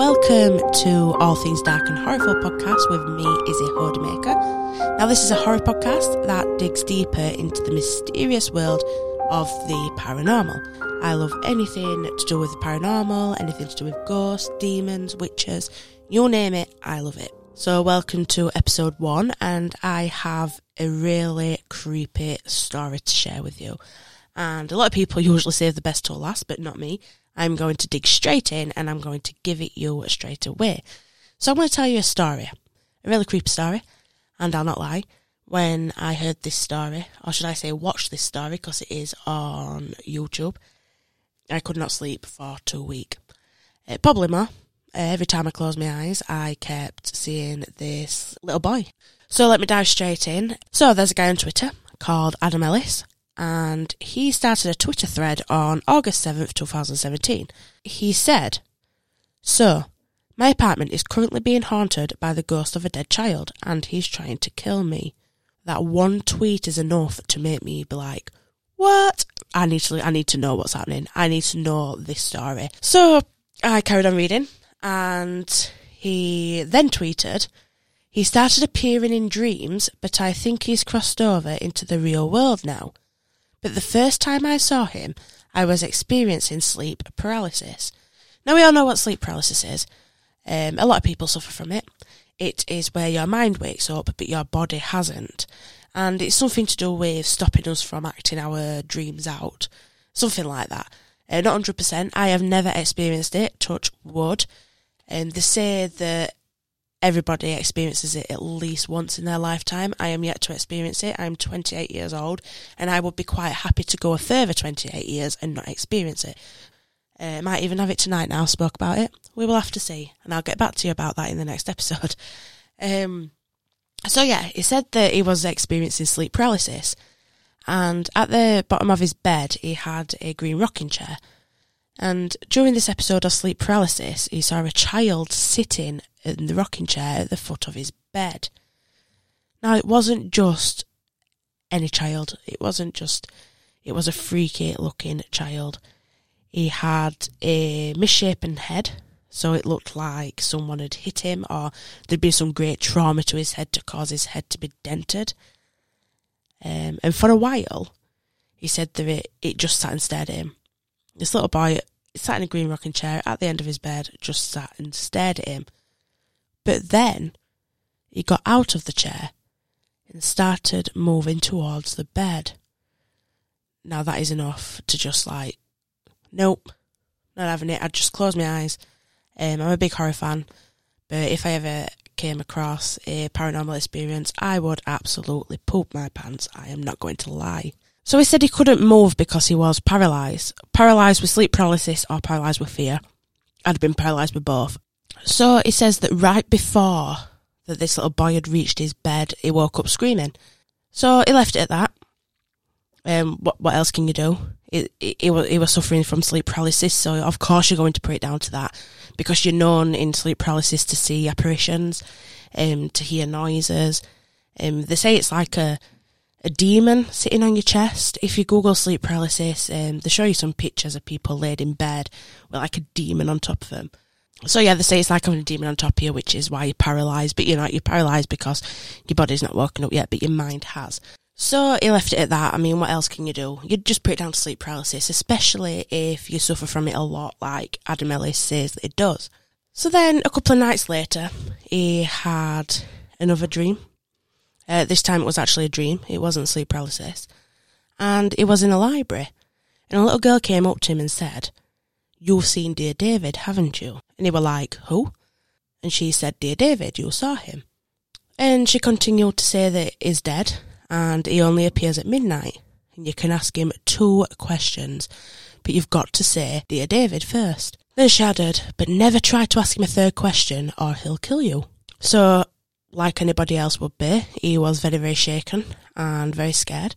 welcome to All Things Dark and Horrorful podcast with me, Izzy Hodemaker. Now, this is a horror podcast that digs deeper into the mysterious world of the paranormal. I love anything to do with the paranormal, anything to do with ghosts, demons, witches, you name it, I love it. So, welcome to episode one, and I have a really creepy story to share with you. And a lot of people usually save the best till last, but not me. I'm going to dig straight in and I'm going to give it you straight away. So I'm going to tell you a story, a really creepy story, and I'll not lie. When I heard this story, or should I say, watch this story, because it is on YouTube, I could not sleep for two weeks. Uh, probably more. Uh, every time I closed my eyes, I kept seeing this little boy. So let me dive straight in. So there's a guy on Twitter called Adam Ellis, and he started a Twitter thread on August 7th, 2017. He said, So, my apartment is currently being haunted by the ghost of a dead child, and he's trying to kill me. That one tweet is enough to make me be like, What? I need to I need to know what's happening. I need to know this story. So I carried on reading and he then tweeted, he started appearing in dreams, but I think he's crossed over into the real world now but the first time I saw him, I was experiencing sleep paralysis. Now, we all know what sleep paralysis is. Um, a lot of people suffer from it. It is where your mind wakes up, but your body hasn't. And it's something to do with stopping us from acting our dreams out. Something like that. Uh, not 100%. I have never experienced it, touch wood. And they say that everybody experiences it at least once in their lifetime. I am yet to experience it. I'm 28 years old and I would be quite happy to go a further 28 years and not experience it. Uh, might even have it tonight now, spoke about it. We will have to see and I'll get back to you about that in the next episode. Um, so yeah, he said that he was experiencing sleep paralysis and at the bottom of his bed he had a green rocking chair. And during this episode of sleep paralysis, he saw a child sitting in the rocking chair at the foot of his bed. Now, it wasn't just any child. It wasn't just, it was a freaky looking child. He had a misshapen head, so it looked like someone had hit him or there'd been some great trauma to his head to cause his head to be dented. Um, and for a while, he said that it, it just sat and stared at him. This little boy sat in a green rocking chair at the end of his bed, just sat and stared at him but then he got out of the chair and started moving towards the bed. Now that is enough to just like, nope, not having it. I'd just close my eyes. Um, I'm a big horror fan, but if I ever came across a paranormal experience, I would absolutely poop my pants. I am not going to lie. So he said he couldn't move because he was paralysed. Paralysed with sleep paralysis or paralysed with fear. I'd been paralysed with both. So he says that right before that this little boy had reached his bed, he woke up screaming. So he left it at that. Um, what what else can you do? He, he, he, was, suffering from sleep paralysis, so of course you're going to put it down to that because you're known in sleep paralysis to see apparitions, um, to hear noises. Um, they say it's like a a demon sitting on your chest. If you Google sleep paralysis, um, they show you some pictures of people laid in bed with like a demon on top of them so yeah, they say it's like having a demon on top of you, which is why you're paralysed. But you're not, you're paralysed because your body's not woken up yet, but your mind has. So he left it at that. I mean, what else can you do? You'd just put it down to sleep paralysis, especially if you suffer from it a lot, like Adam Ellis says that it does. So then, a couple of nights later, he had another dream. Uh, this time it was actually a dream. It wasn't sleep paralysis. And it was in a library. And a little girl came up to him and said, You've seen dear David, haven't you? And he were like, Who? And she said, Dear David, you saw him. And she continued to say that he's dead and he only appears at midnight. And you can ask him two questions, but you've got to say, Dear David, first. Then she added, But never try to ask him a third question or he'll kill you. So, like anybody else would be, he was very, very shaken and very scared.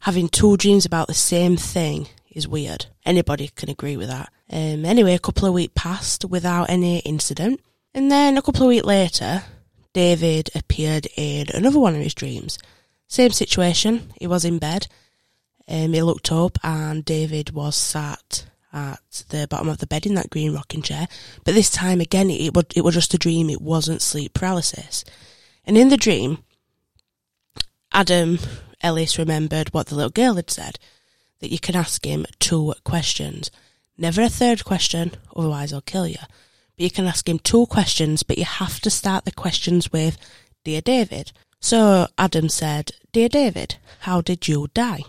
Having two dreams about the same thing is weird. Anybody can agree with that. Um, anyway, a couple of weeks passed without any incident. And then a couple of weeks later, David appeared in another one of his dreams. Same situation. He was in bed. Um, he looked up and David was sat at the bottom of the bed in that green rocking chair. But this time again, it, was, it was just a dream. It wasn't sleep paralysis. And in the dream, Adam Ellis remembered what the little girl had said, that you can ask him two questions. Never a third question, otherwise I'll kill you. But you can ask him two questions, but you have to start the questions with, Dear David. So Adam said, Dear David, how did you die?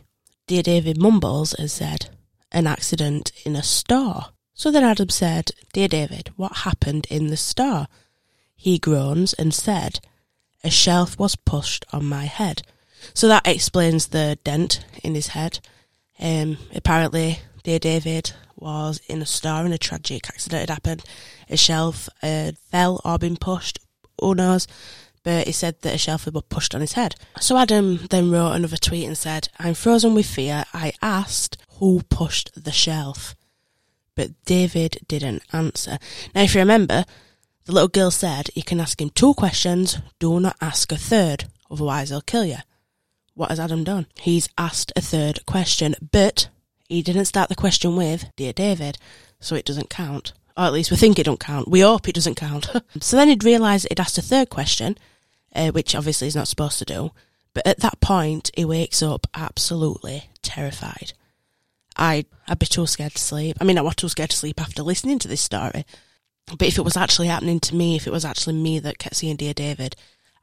Dear David mumbles and said, An accident in a store. So then Adam said, Dear David, what happened in the store? He groans and said, A shelf was pushed on my head. So that explains the dent in his head. Um, apparently, Dear David was in a store and a tragic accident had happened. A shelf had fell or been pushed, who knows? But he said that a shelf had been pushed on his head. So Adam then wrote another tweet and said, I'm frozen with fear. I asked who pushed the shelf. But David didn't answer. Now, if you remember, the little girl said, You can ask him two questions, do not ask a third, otherwise he'll kill you. What has Adam done? He's asked a third question, but he didn't start the question with, Dear David, so it doesn't count. Or at least we think it don't count. We hope it doesn't count. so then he'd realised he'd asked a third question, uh, which obviously he's not supposed to do. But at that point, he wakes up absolutely terrified. I, I'd be too scared to sleep. I mean, I was too scared to sleep after listening to this story. But if it was actually happening to me, if it was actually me that kept seeing Dear David,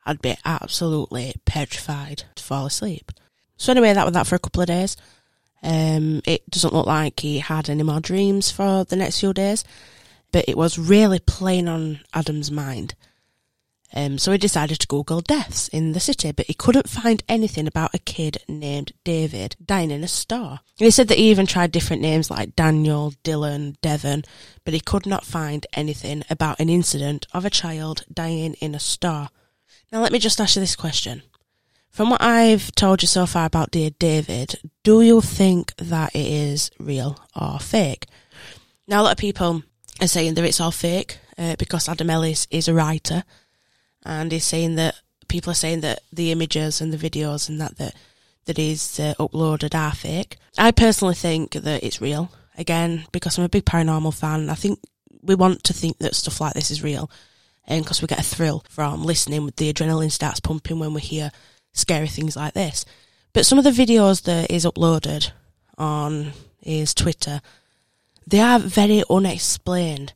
I'd be absolutely petrified to fall asleep. So anyway, that was that for a couple of days. Um, it doesn't look like he had any more dreams for the next few days, but it was really playing on Adam's mind. Um, so he decided to Google deaths in the city, but he couldn't find anything about a kid named David dying in a store. And he said that he even tried different names like Daniel, Dylan, Devon, but he could not find anything about an incident of a child dying in a store. Now, let me just ask you this question. From what I've told you so far about Dear David, do you think that it is real or fake? Now, a lot of people are saying that it's all fake uh, because Adam Ellis is a writer and he's saying that people are saying that the images and the videos and that that, that is uh, uploaded are fake. I personally think that it's real. Again, because I'm a big paranormal fan, I think we want to think that stuff like this is real and because we get a thrill from listening. The adrenaline starts pumping when we hear scary things like this. But some of the videos that is uploaded on his Twitter, they are very unexplained.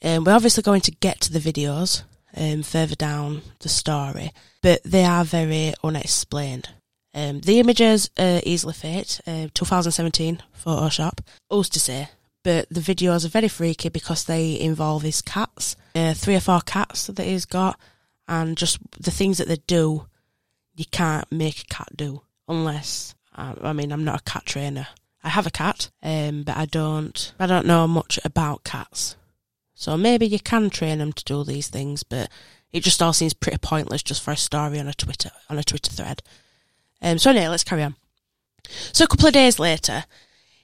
And we're obviously going to get to the videos um, further down the story, but they are very unexplained. Um, the images are easily faked, uh, 2017 Photoshop, who's to say, but the videos are very freaky because they involve his cats, uh, three or four cats that he's got, and just the things that they do, you can't make a cat do unless. Uh, I mean, I'm not a cat trainer. I have a cat, um, but I don't. I don't know much about cats, so maybe you can train them to do these things, but it just all seems pretty pointless just for a story on a Twitter on a Twitter thread. Um, so anyway, let's carry on. So a couple of days later,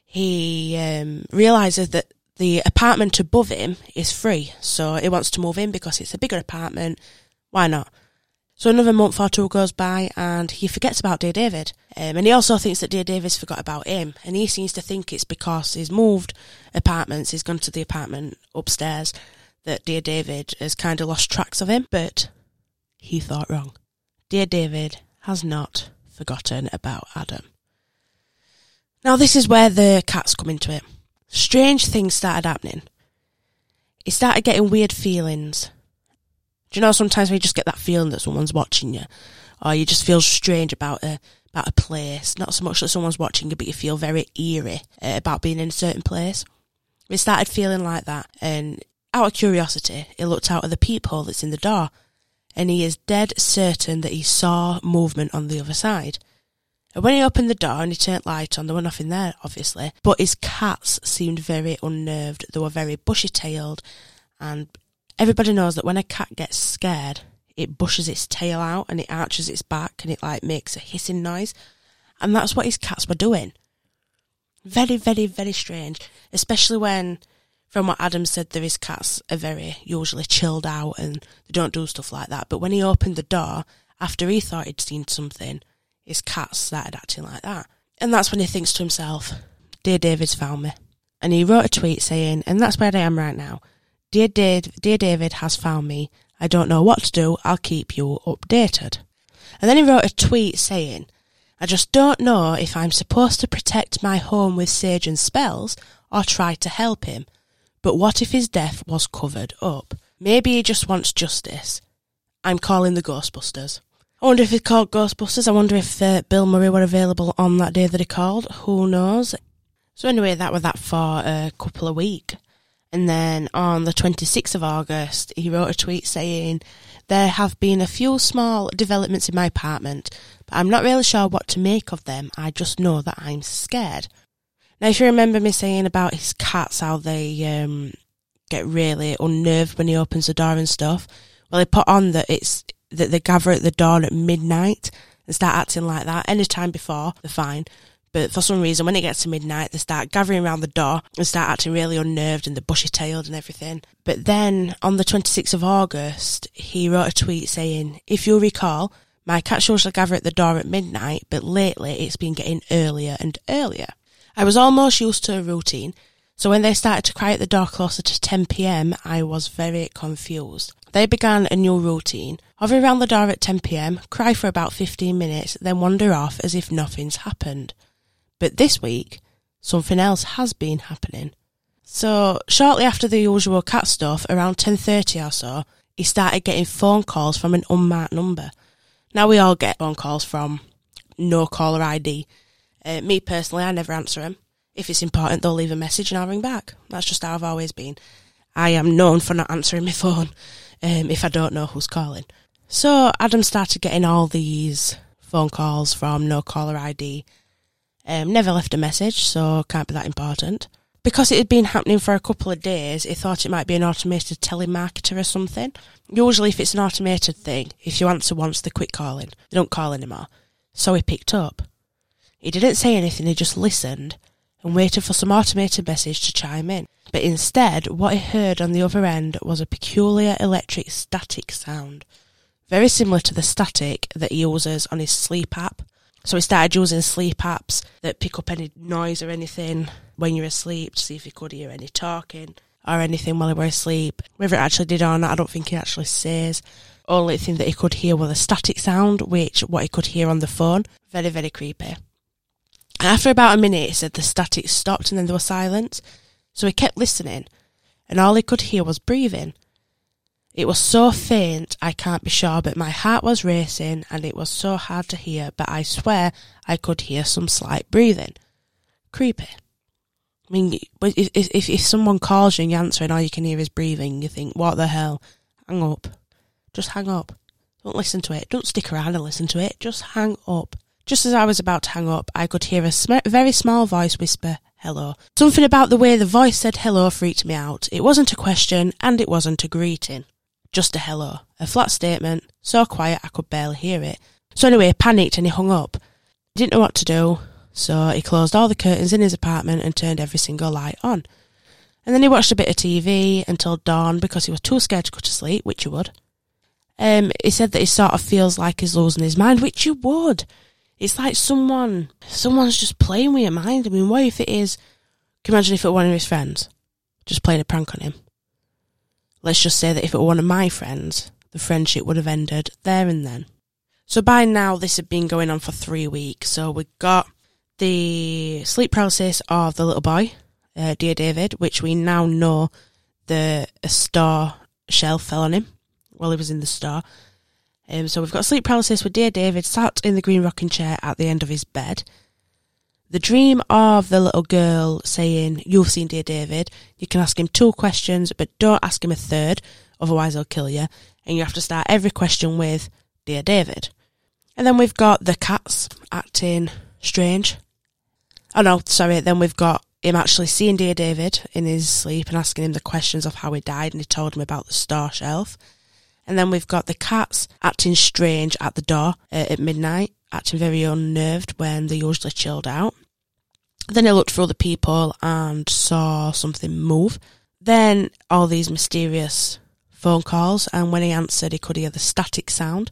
he um, realizes that the apartment above him is free, so he wants to move in because it's a bigger apartment. Why not? So another month or two goes by and he forgets about Dear David. Um, and he also thinks that Dear David's forgot about him. And he seems to think it's because he's moved apartments, he's gone to the apartment upstairs, that Dear David has kind of lost tracks of him. But he thought wrong. Dear David has not forgotten about Adam. Now, this is where the cats come into it. Strange things started happening. He started getting weird feelings. Do you know sometimes you just get that feeling that someone's watching you, or you just feel strange about a about a place? Not so much that someone's watching you, but you feel very eerie uh, about being in a certain place. He started feeling like that, and out of curiosity, he looked out of the peephole that's in the door, and he is dead certain that he saw movement on the other side. And when he opened the door and he turned light on, there was nothing there, obviously. But his cats seemed very unnerved. They were very bushy tailed. And everybody knows that when a cat gets scared, it bushes its tail out and it arches its back and it like makes a hissing noise. And that's what his cats were doing. Very, very, very strange. Especially when, from what Adam said, there his cats are very usually chilled out and they don't do stuff like that. But when he opened the door, after he thought he'd seen something, his cat started acting like that. And that's when he thinks to himself, Dear David's found me. and he wrote a tweet saying, and that's where I am right now. Dear Dave, dear David has found me. I don't know what to do. I'll keep you updated. And then he wrote a tweet saying, I just don't know if I'm supposed to protect my home with sage and spells or try to help him. But what if his death was covered up? Maybe he just wants justice. I'm calling the Ghostbusters. I wonder if he called Ghostbusters. I wonder if uh, Bill Murray were available on that day that he called. Who knows? So anyway, that was that for a couple of weeks. And then on the 26th of August, he wrote a tweet saying, There have been a few small developments in my apartment, but I'm not really sure what to make of them. I just know that I'm scared. Now, if you remember me saying about his cats, how they um, get really unnerved when he opens the door and stuff, well, they put on that it's that they gather at the door at midnight and start acting like that. Any time before, they're fine. But for some reason, when it gets to midnight, they start gathering around the door and start acting really unnerved and the bushy tailed and everything. But then on the 26th of August, he wrote a tweet saying, If you'll recall, my cats usually gather at the door at midnight, but lately it's been getting earlier and earlier. I was almost used to a routine, so when they started to cry at the door closer to 10 pm, I was very confused. They began a new routine, hover around the door at 10 pm, cry for about 15 minutes, then wander off as if nothing's happened. But this week, something else has been happening. So shortly after the usual cat stuff, around 10.30 or so, he started getting phone calls from an unmarked number. Now we all get phone calls from no caller ID. Uh, me personally, I never answer them. If it's important, they'll leave a message and I'll ring back. That's just how I've always been. I am known for not answering my phone um, if I don't know who's calling. So Adam started getting all these phone calls from no caller ID um, never left a message, so can't be that important. Because it had been happening for a couple of days, he thought it might be an automated telemarketer or something. Usually, if it's an automated thing, if you answer once, they quit calling. They don't call anymore. So he picked up. He didn't say anything, he just listened and waited for some automated message to chime in. But instead, what he heard on the other end was a peculiar electric static sound, very similar to the static that he uses on his sleep app. So he started using sleep apps that pick up any noise or anything when you're asleep to see if he could hear any talking or anything while he were asleep. Whether it actually did or not, I don't think he actually says. Only thing that he could hear was a static sound, which what he could hear on the phone. Very, very creepy. After about a minute, he said the static stopped and then there was silence. So he kept listening, and all he could hear was breathing. It was so faint, I can't be sure, but my heart was racing and it was so hard to hear, but I swear I could hear some slight breathing. Creepy. I mean, if, if, if someone calls you and you answer and all you can hear is breathing, you think, what the hell? Hang up. Just hang up. Don't listen to it. Don't stick around and listen to it. Just hang up. Just as I was about to hang up, I could hear a sm- very small voice whisper, hello. Something about the way the voice said hello freaked me out. It wasn't a question and it wasn't a greeting. Just a hello. A flat statement, so quiet I could barely hear it. So anyway, he panicked and he hung up. He didn't know what to do, so he closed all the curtains in his apartment and turned every single light on. And then he watched a bit of TV until dawn because he was too scared to go to sleep, which you would. Um, he said that he sort of feels like he's losing his mind, which you would. It's like someone, someone's just playing with your mind. I mean, what if it is? Can you imagine if it were one of his friends, just playing a prank on him? Let's just say that if it were one of my friends, the friendship would have ended there and then. So by now, this had been going on for three weeks. So we got the sleep paralysis of the little boy, uh, dear David, which we now know the a star shell fell on him while he was in the star. Um, so we've got sleep paralysis with dear David sat in the green rocking chair at the end of his bed. The dream of the little girl saying, You've seen Dear David. You can ask him two questions, but don't ask him a third, otherwise he'll kill you. And you have to start every question with, Dear David. And then we've got the cats acting strange. Oh no, sorry, then we've got him actually seeing Dear David in his sleep and asking him the questions of how he died, and he told him about the star shelf. And then we've got the cats acting strange at the door uh, at midnight, acting very unnerved when they usually chilled out. Then he looked for other people and saw something move. Then all these mysterious phone calls, and when he answered, he could hear the static sound,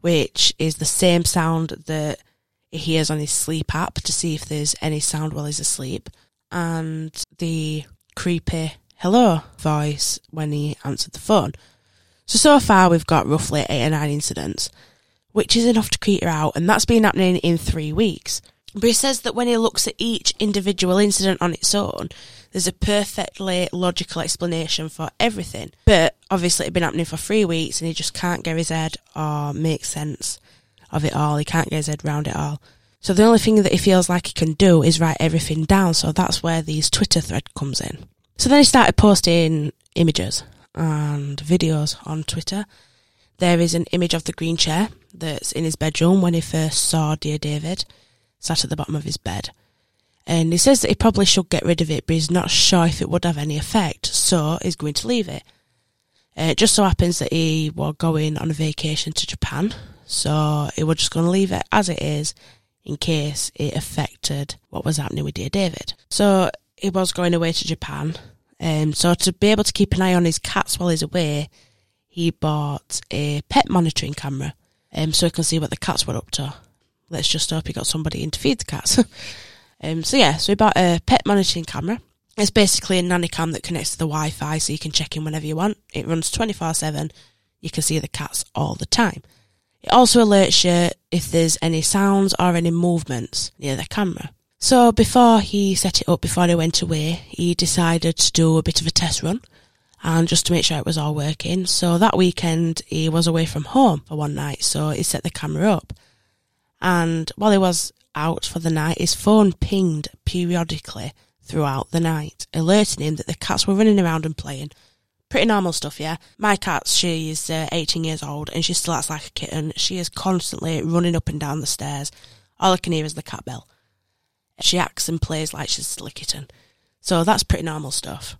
which is the same sound that he hears on his sleep app to see if there's any sound while he's asleep. and the creepy hello voice when he answered the phone. So, so far we've got roughly eight or nine incidents, which is enough to creep her out, and that's been happening in three weeks. But he says that when he looks at each individual incident on its own, there's a perfectly logical explanation for everything. But obviously it'd been happening for three weeks and he just can't get his head or make sense of it all. He can't get his head round it all. So the only thing that he feels like he can do is write everything down. So that's where these Twitter thread comes in. So then he started posting images and videos on Twitter. There is an image of the green chair that's in his bedroom when he first saw Dear David, sat at the bottom of his bed. And he says that he probably should get rid of it, but he's not sure if it would have any effect, so he's going to leave it. Uh, it just so happens that he was going on a vacation to Japan, so he was just going to leave it as it is in case it affected what was happening with Dear David. So he was going away to Japan, um, so to be able to keep an eye on his cats while he's away, he bought a pet monitoring camera, um, so he can see what the cats were up to. Let's just hope he got somebody in to feed the cats. um, so yeah, so he bought a pet monitoring camera. It's basically a nanny cam that connects to the Wi-Fi, so you can check in whenever you want. It runs twenty four seven. You can see the cats all the time. It also alerts you if there's any sounds or any movements near the camera. So before he set it up, before he went away, he decided to do a bit of a test run and just to make sure it was all working. So that weekend he was away from home for one night, so he set the camera up. And while he was out for the night, his phone pinged periodically throughout the night, alerting him that the cats were running around and playing. Pretty normal stuff, yeah. My cat, she is uh, 18 years old and she still acts like a kitten. She is constantly running up and down the stairs. All I can hear is the cat bell she acts and plays like she's a kitten. So that's pretty normal stuff.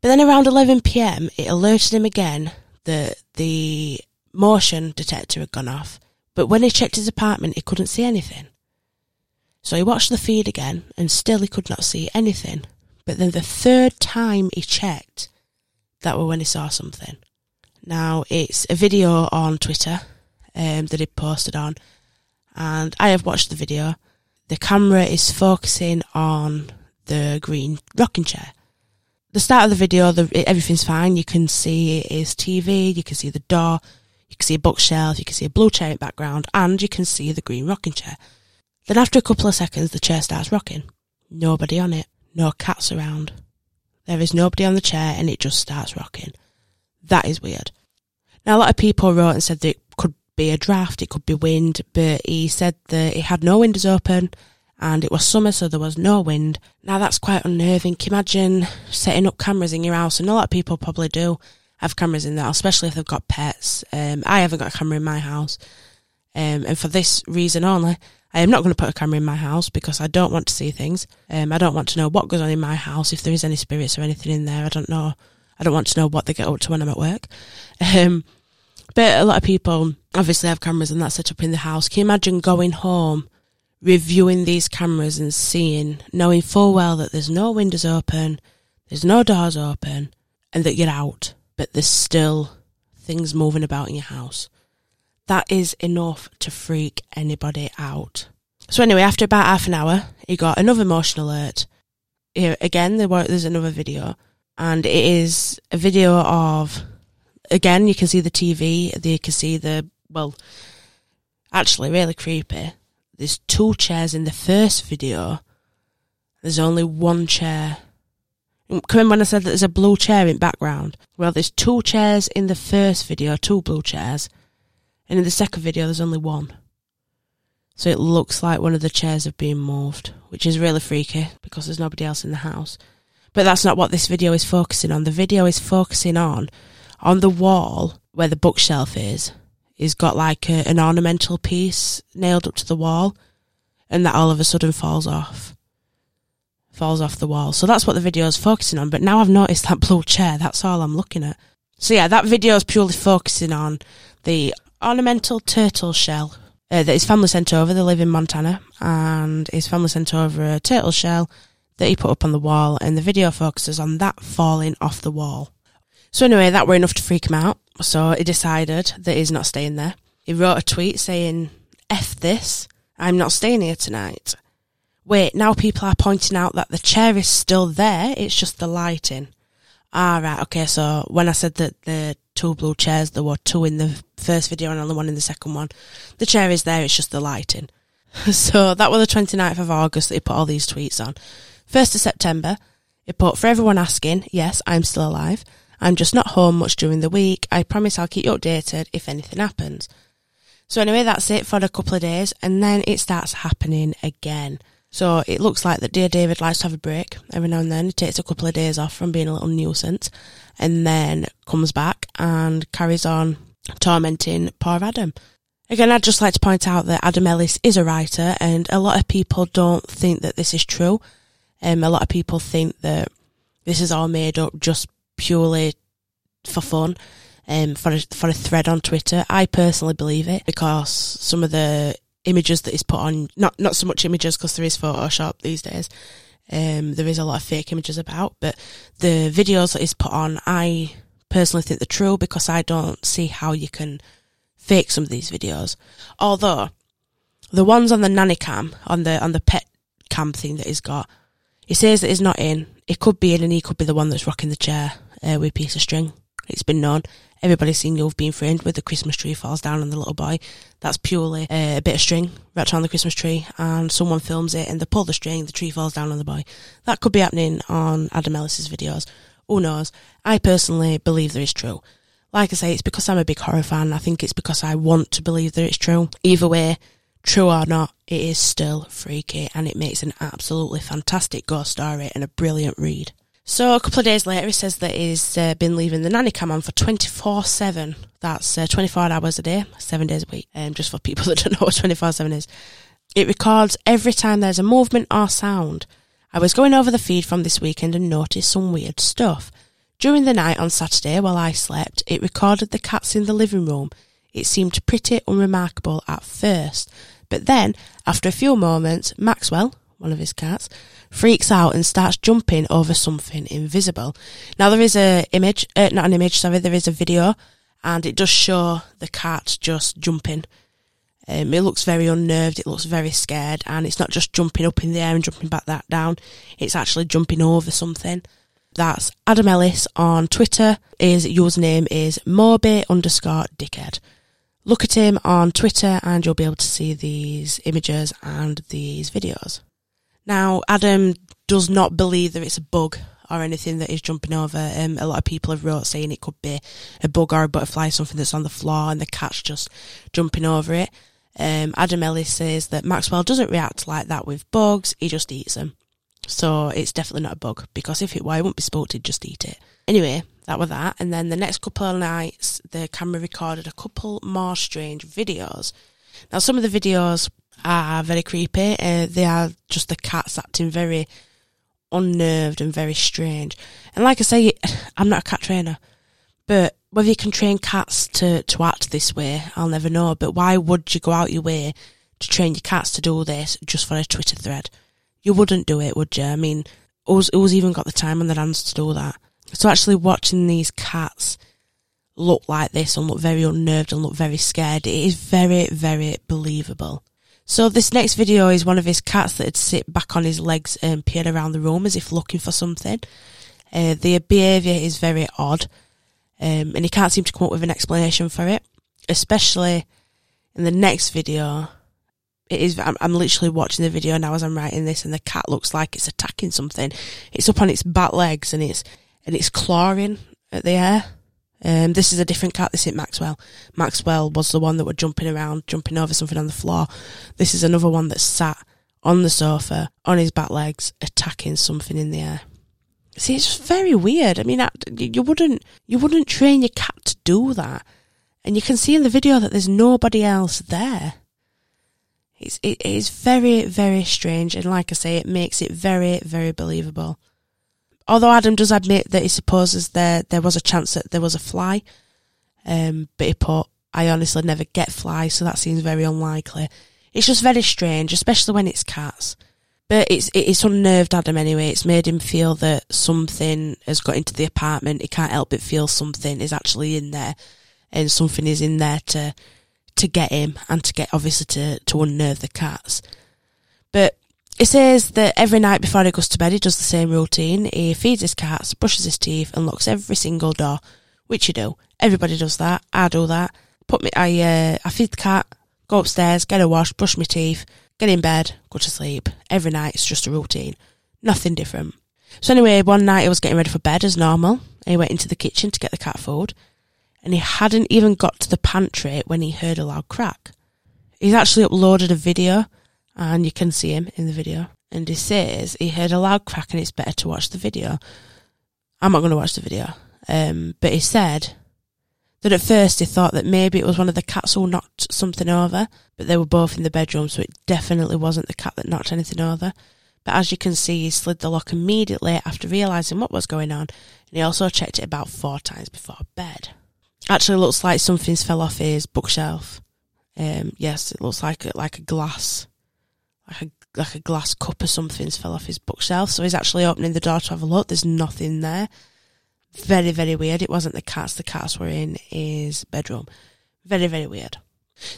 But then around 11pm, it alerted him again that the motion detector had gone off. But when he checked his apartment, he couldn't see anything. So he watched the feed again, and still he could not see anything. But then the third time he checked, that was when he saw something. Now, it's a video on Twitter um, that he posted on, and I have watched the video the camera is focusing on the green rocking chair. The start of the video, the, everything's fine. You can see it is TV, you can see the door, you can see a bookshelf, you can see a blue chair in the background, and you can see the green rocking chair. Then after a couple of seconds, the chair starts rocking. Nobody on it. No cats around. There is nobody on the chair and it just starts rocking. That is weird. Now, a lot of people wrote and said that it could be a draft, it could be wind, but he said that it had no windows open and it was summer, so there was no wind. Now that's quite unnerving. Can you imagine setting up cameras in your house? And a lot of people probably do have cameras in there, especially if they've got pets. Um, I haven't got a camera in my house. Um, and for this reason only, I am not going to put a camera in my house because I don't want to see things. Um, I don't want to know what goes on in my house, if there is any spirits or anything in there. I don't know. I don't want to know what they get up to when I'm at work. Um, but a lot of people obviously have cameras and that set up in the house. Can you imagine going home, reviewing these cameras and seeing, knowing full well that there's no windows open, there's no doors open, and that you're out, but there's still things moving about in your house. That is enough to freak anybody out. So anyway, after about half an hour, he got another motion alert. Here again, there were, there's another video, and it is a video of again, you can see the TV, you can see the, well, actually really creepy. There's two chairs in the first video. There's only one chair. Come when I said that there's a blue chair in background? Well, there's two chairs in the first video, two blue chairs. And in the second video, there's only one. So it looks like one of the chairs have been moved, which is really freaky because there's nobody else in the house. But that's not what this video is focusing on. The video is focusing on on the wall where the bookshelf is, is got like a, an ornamental piece nailed up to the wall, and that all of a sudden falls off. Falls off the wall. So that's what the video is focusing on. But now I've noticed that blue chair. That's all I'm looking at. So yeah, that video is purely focusing on the ornamental turtle shell uh, that his family sent over. They live in Montana, and his family sent over a turtle shell that he put up on the wall, and the video focuses on that falling off the wall. So anyway, that were enough to freak him out. So he decided that he's not staying there. He wrote a tweet saying, F this, I'm not staying here tonight. Wait, now people are pointing out that the chair is still there, it's just the lighting. Ah, right, okay, so when I said that the two blue chairs, there were two in the first video and only one in the second one, the chair is there, it's just the lighting. so that was the 29th of August that he put all these tweets on. 1st of September, he put, for everyone asking, yes, I'm still alive. I'm just not home much during the week. I promise I'll keep you updated if anything happens. So anyway, that's it for a couple of days and then it starts happening again. So it looks like that dear David likes to have a break every now and then. He takes a couple of days off from being a little nuisance and then comes back and carries on tormenting poor Adam. Again, I'd just like to point out that Adam Ellis is a writer and a lot of people don't think that this is true. Um, a lot of people think that this is all made up just purely for fun, um, for a, for a thread on Twitter. I personally believe it because some of the images that is put on, not not so much images because there is Photoshop these days. Um, there is a lot of fake images about, but the videos that is put on, I personally think they're true because I don't see how you can fake some of these videos. Although the ones on the nanny cam, on the on the pet cam thing that he's got, he says that he's not in. It could be in, and he could be the one that's rocking the chair uh, with a piece of string. It's been known. Everybody's seen you've been framed with the Christmas tree falls down on the little boy. That's purely uh, a bit of string wrapped around the Christmas tree, and someone films it, and they pull the string, the tree falls down on the boy. That could be happening on Adam Ellis's videos. Who knows? I personally believe that it's true. Like I say, it's because I'm a big horror fan. I think it's because I want to believe that it's true. Either way, True or not, it is still freaky and it makes an absolutely fantastic ghost story and a brilliant read. So a couple of days later, he says that he's uh, been leaving the nanny cam on for 24-7. That's uh, 24 hours a day, seven days a week. Um, just for people that don't know what 24-7 is. It records every time there's a movement or sound. I was going over the feed from this weekend and noticed some weird stuff. During the night on Saturday while I slept, it recorded the cats in the living room. It seemed pretty unremarkable at first, but then, after a few moments, Maxwell, one of his cats, freaks out and starts jumping over something invisible. Now there is a image, uh, not an image, sorry, there is a video, and it does show the cat just jumping. Um, it looks very unnerved, it looks very scared, and it's not just jumping up in the air and jumping back that down, it's actually jumping over something. That's Adam Ellis on Twitter. His username is Moby underscore dickhead look at him on Twitter and you'll be able to see these images and these videos. Now, Adam does not believe that it's a bug or anything that is jumping over. Um, a lot of people have wrote saying it could be a bug or a butterfly, something that's on the floor and the cat's just jumping over it. Um, Adam Ellis says that Maxwell doesn't react like that with bugs, he just eats them. So it's definitely not a bug because if it were, wouldn't be spooked, he'd just eat it. Anyway, that were that. And then the next couple of nights, the camera recorded a couple more strange videos. Now, some of the videos are very creepy. Uh, they are just the cats acting very unnerved and very strange. And like I say, I'm not a cat trainer, but whether you can train cats to, to act this way, I'll never know. But why would you go out your way to train your cats to do this just for a Twitter thread? You wouldn't do it, would you? I mean, who's, who's even got the time on their hands to do that? So actually watching these cats look like this and look very unnerved and look very scared, it is very, very believable. So this next video is one of his cats that had sit back on his legs and peered around the room as if looking for something. Uh, the behaviour is very odd, um, and he can't seem to come up with an explanation for it. Especially in the next video, it is. I'm, I'm literally watching the video now as I'm writing this, and the cat looks like it's attacking something. It's up on its back legs, and it's and it's clawing at the air. Um, this is a different cat. This is Maxwell. Maxwell was the one that were jumping around, jumping over something on the floor. This is another one that sat on the sofa, on his back legs, attacking something in the air. See, it's very weird. I mean, you wouldn't, you wouldn't train your cat to do that. And you can see in the video that there's nobody else there. It's, it is very, very strange. And like I say, it makes it very, very believable although Adam does admit that he supposes there there was a chance that there was a fly, um, but he put, "I honestly never get flies, so that seems very unlikely." It's just very strange, especially when it's cats. But it's it's unnerved Adam anyway. It's made him feel that something has got into the apartment. He can't help but feel something is actually in there, and something is in there to to get him and to get obviously to to unnerve the cats. But It says that every night before he goes to bed, he does the same routine. He feeds his cats, brushes his teeth, and locks every single door, which you do. Everybody does that. I do that. Put me, I, uh, I feed the cat, go upstairs, get a wash, brush my teeth, get in bed, go to sleep. Every night, it's just a routine. Nothing different. So anyway, one night he was getting ready for bed as normal. He went into the kitchen to get the cat food. And he hadn't even got to the pantry when he heard a loud crack. He's actually uploaded a video and you can see him in the video. And he says he heard a loud crack and it's better to watch the video. I'm not going to watch the video. Um, but he said that at first he thought that maybe it was one of the cats who knocked something over, but they were both in the bedroom, so it definitely wasn't the cat that knocked anything over. But as you can see, he slid the lock immediately after realising what was going on, and he also checked it about four times before bed. Actually, it looks like something's fell off his bookshelf. Um, yes, it looks like like a glass, like a like a glass cup or something's fell off his bookshelf. So he's actually opening the door to have a look. There's nothing there. Very very weird. It wasn't the cats. The cats were in his bedroom. Very very weird.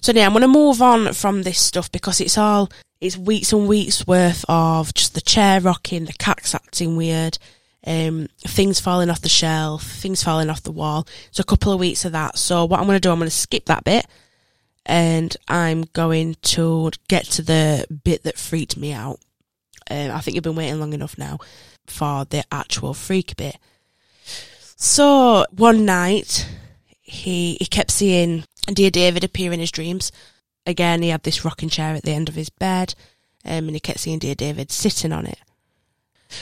So yeah, I'm going to move on from this stuff because it's all it's weeks and weeks worth of just the chair rocking, the cats acting weird, um, things falling off the shelf, things falling off the wall. So a couple of weeks of that. So what I'm going to do, I'm going to skip that bit and I'm going to get to the bit that freaked me out. Um, I think you've been waiting long enough now for the actual freak bit. So one night, he he kept seeing Dear David appear in his dreams. Again, he had this rocking chair at the end of his bed, um, and he kept seeing Dear David sitting on it.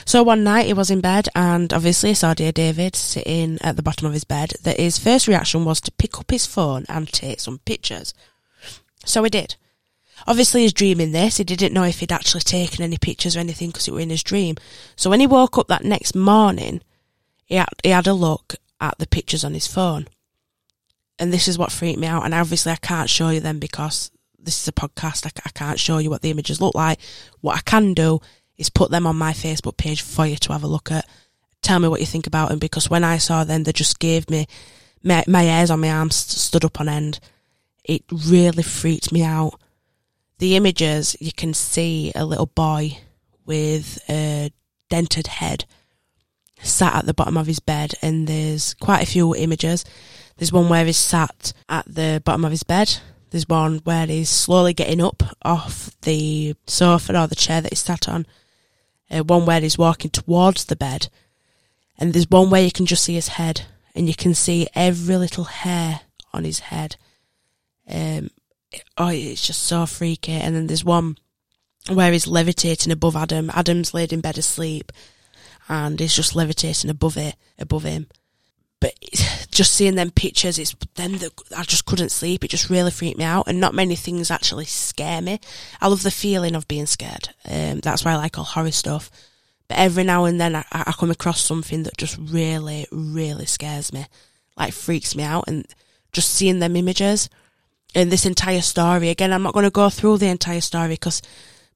So one night he was in bed and obviously saw dear David sitting at the bottom of his bed that his first reaction was to pick up his phone and take some pictures. So he did. Obviously he's dreaming this, he didn't know if he'd actually taken any pictures or anything because it were in his dream. So when he woke up that next morning, he had, he had a look at the pictures on his phone. And this is what freaked me out. And obviously I can't show you them because this is a podcast. I, I can't show you what the images look like. What I can do is put them on my Facebook page for you to have a look at. Tell me what you think about them because when I saw them, they just gave me my, my hairs on my arms stood up on end. It really freaked me out. The images, you can see a little boy with a dented head sat at the bottom of his bed and there's quite a few images. There's one where he's sat at the bottom of his bed. There's one where he's slowly getting up off the sofa or the chair that he's sat on uh, one where he's walking towards the bed, and there's one where you can just see his head, and you can see every little hair on his head. Um, oh, it's just so freaky. And then there's one where he's levitating above Adam. Adam's laid in bed asleep, and he's just levitating above it, above him. But just seeing them pictures, it's them that I just couldn't sleep. It just really freaked me out, and not many things actually scare me. I love the feeling of being scared. Um, that's why I like all horror stuff. But every now and then I, I come across something that just really, really scares me, like freaks me out, and just seeing them images and this entire story. Again, I'm not going to go through the entire story because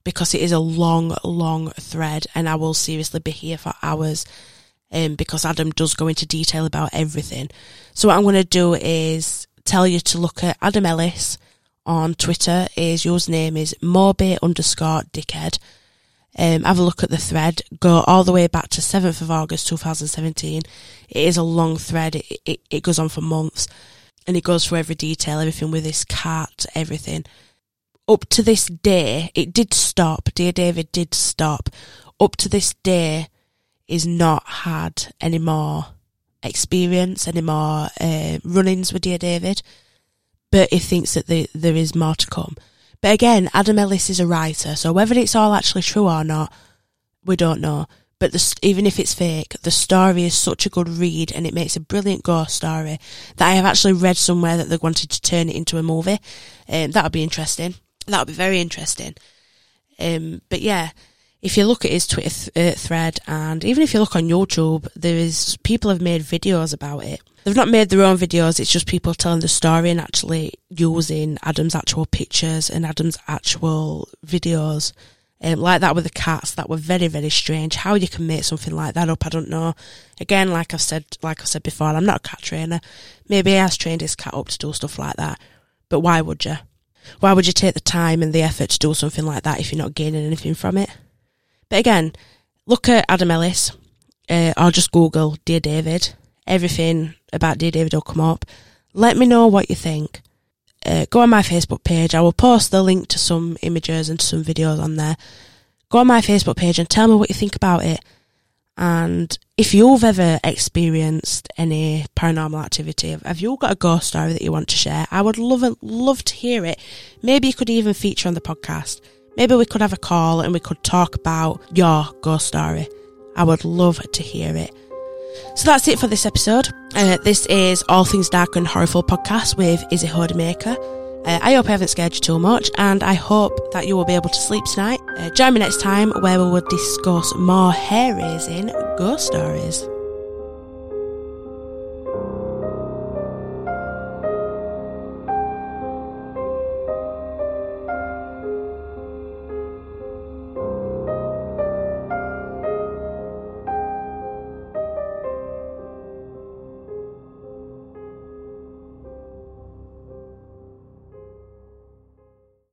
because it is a long, long thread, and I will seriously be here for hours um, because Adam does go into detail about everything. So what I'm going to do is tell you to look at Adam Ellis on Twitter. His username is Moby underscore dickhead. Um, have a look at the thread. Go all the way back to 7th of August 2017. It is a long thread. It, it, it goes on for months and it goes through every detail, everything with his cat, everything. Up to this day, it did stop. Dear David did stop. Up to this day, is not had any more experience, any more uh, run-ins with Dear David, but he thinks that the, there is more to come. But again, Adam Ellis is a writer, so whether it's all actually true or not, we don't know. But the, even if it's fake, the story is such a good read and it makes a brilliant ghost story that I have actually read somewhere that they wanted to turn it into a movie. Um, that would be interesting. That would be very interesting. Um, but yeah, if you look at his Twitter th- uh, thread and even if you look on YouTube, there is people have made videos about it. They've not made their own videos. It's just people telling the story and actually using Adam's actual pictures and Adam's actual videos. Um, like that with the cats, that were very, very strange. How you can make something like that up, I don't know. Again, like I've said, like I've said before, I'm not a cat trainer. Maybe he has trained his cat up to do stuff like that. But why would you? Why would you take the time and the effort to do something like that if you're not gaining anything from it? But again, look at Adam Ellis, uh, or just Google Dear David. Everything about Dear David will come up. Let me know what you think. Uh, go on my Facebook page. I will post the link to some images and some videos on there. Go on my Facebook page and tell me what you think about it. And if you've ever experienced any paranormal activity, have you got a ghost story that you want to share? I would love love to hear it. Maybe you could even feature on the podcast. Maybe we could have a call and we could talk about your ghost story. I would love to hear it. So that's it for this episode. Uh, this is All Things Dark and Horrorful podcast with Izzy Hodemaker. Uh, I hope I haven't scared you too much, and I hope that you will be able to sleep tonight. Uh, join me next time where we will discuss more hair raising ghost stories.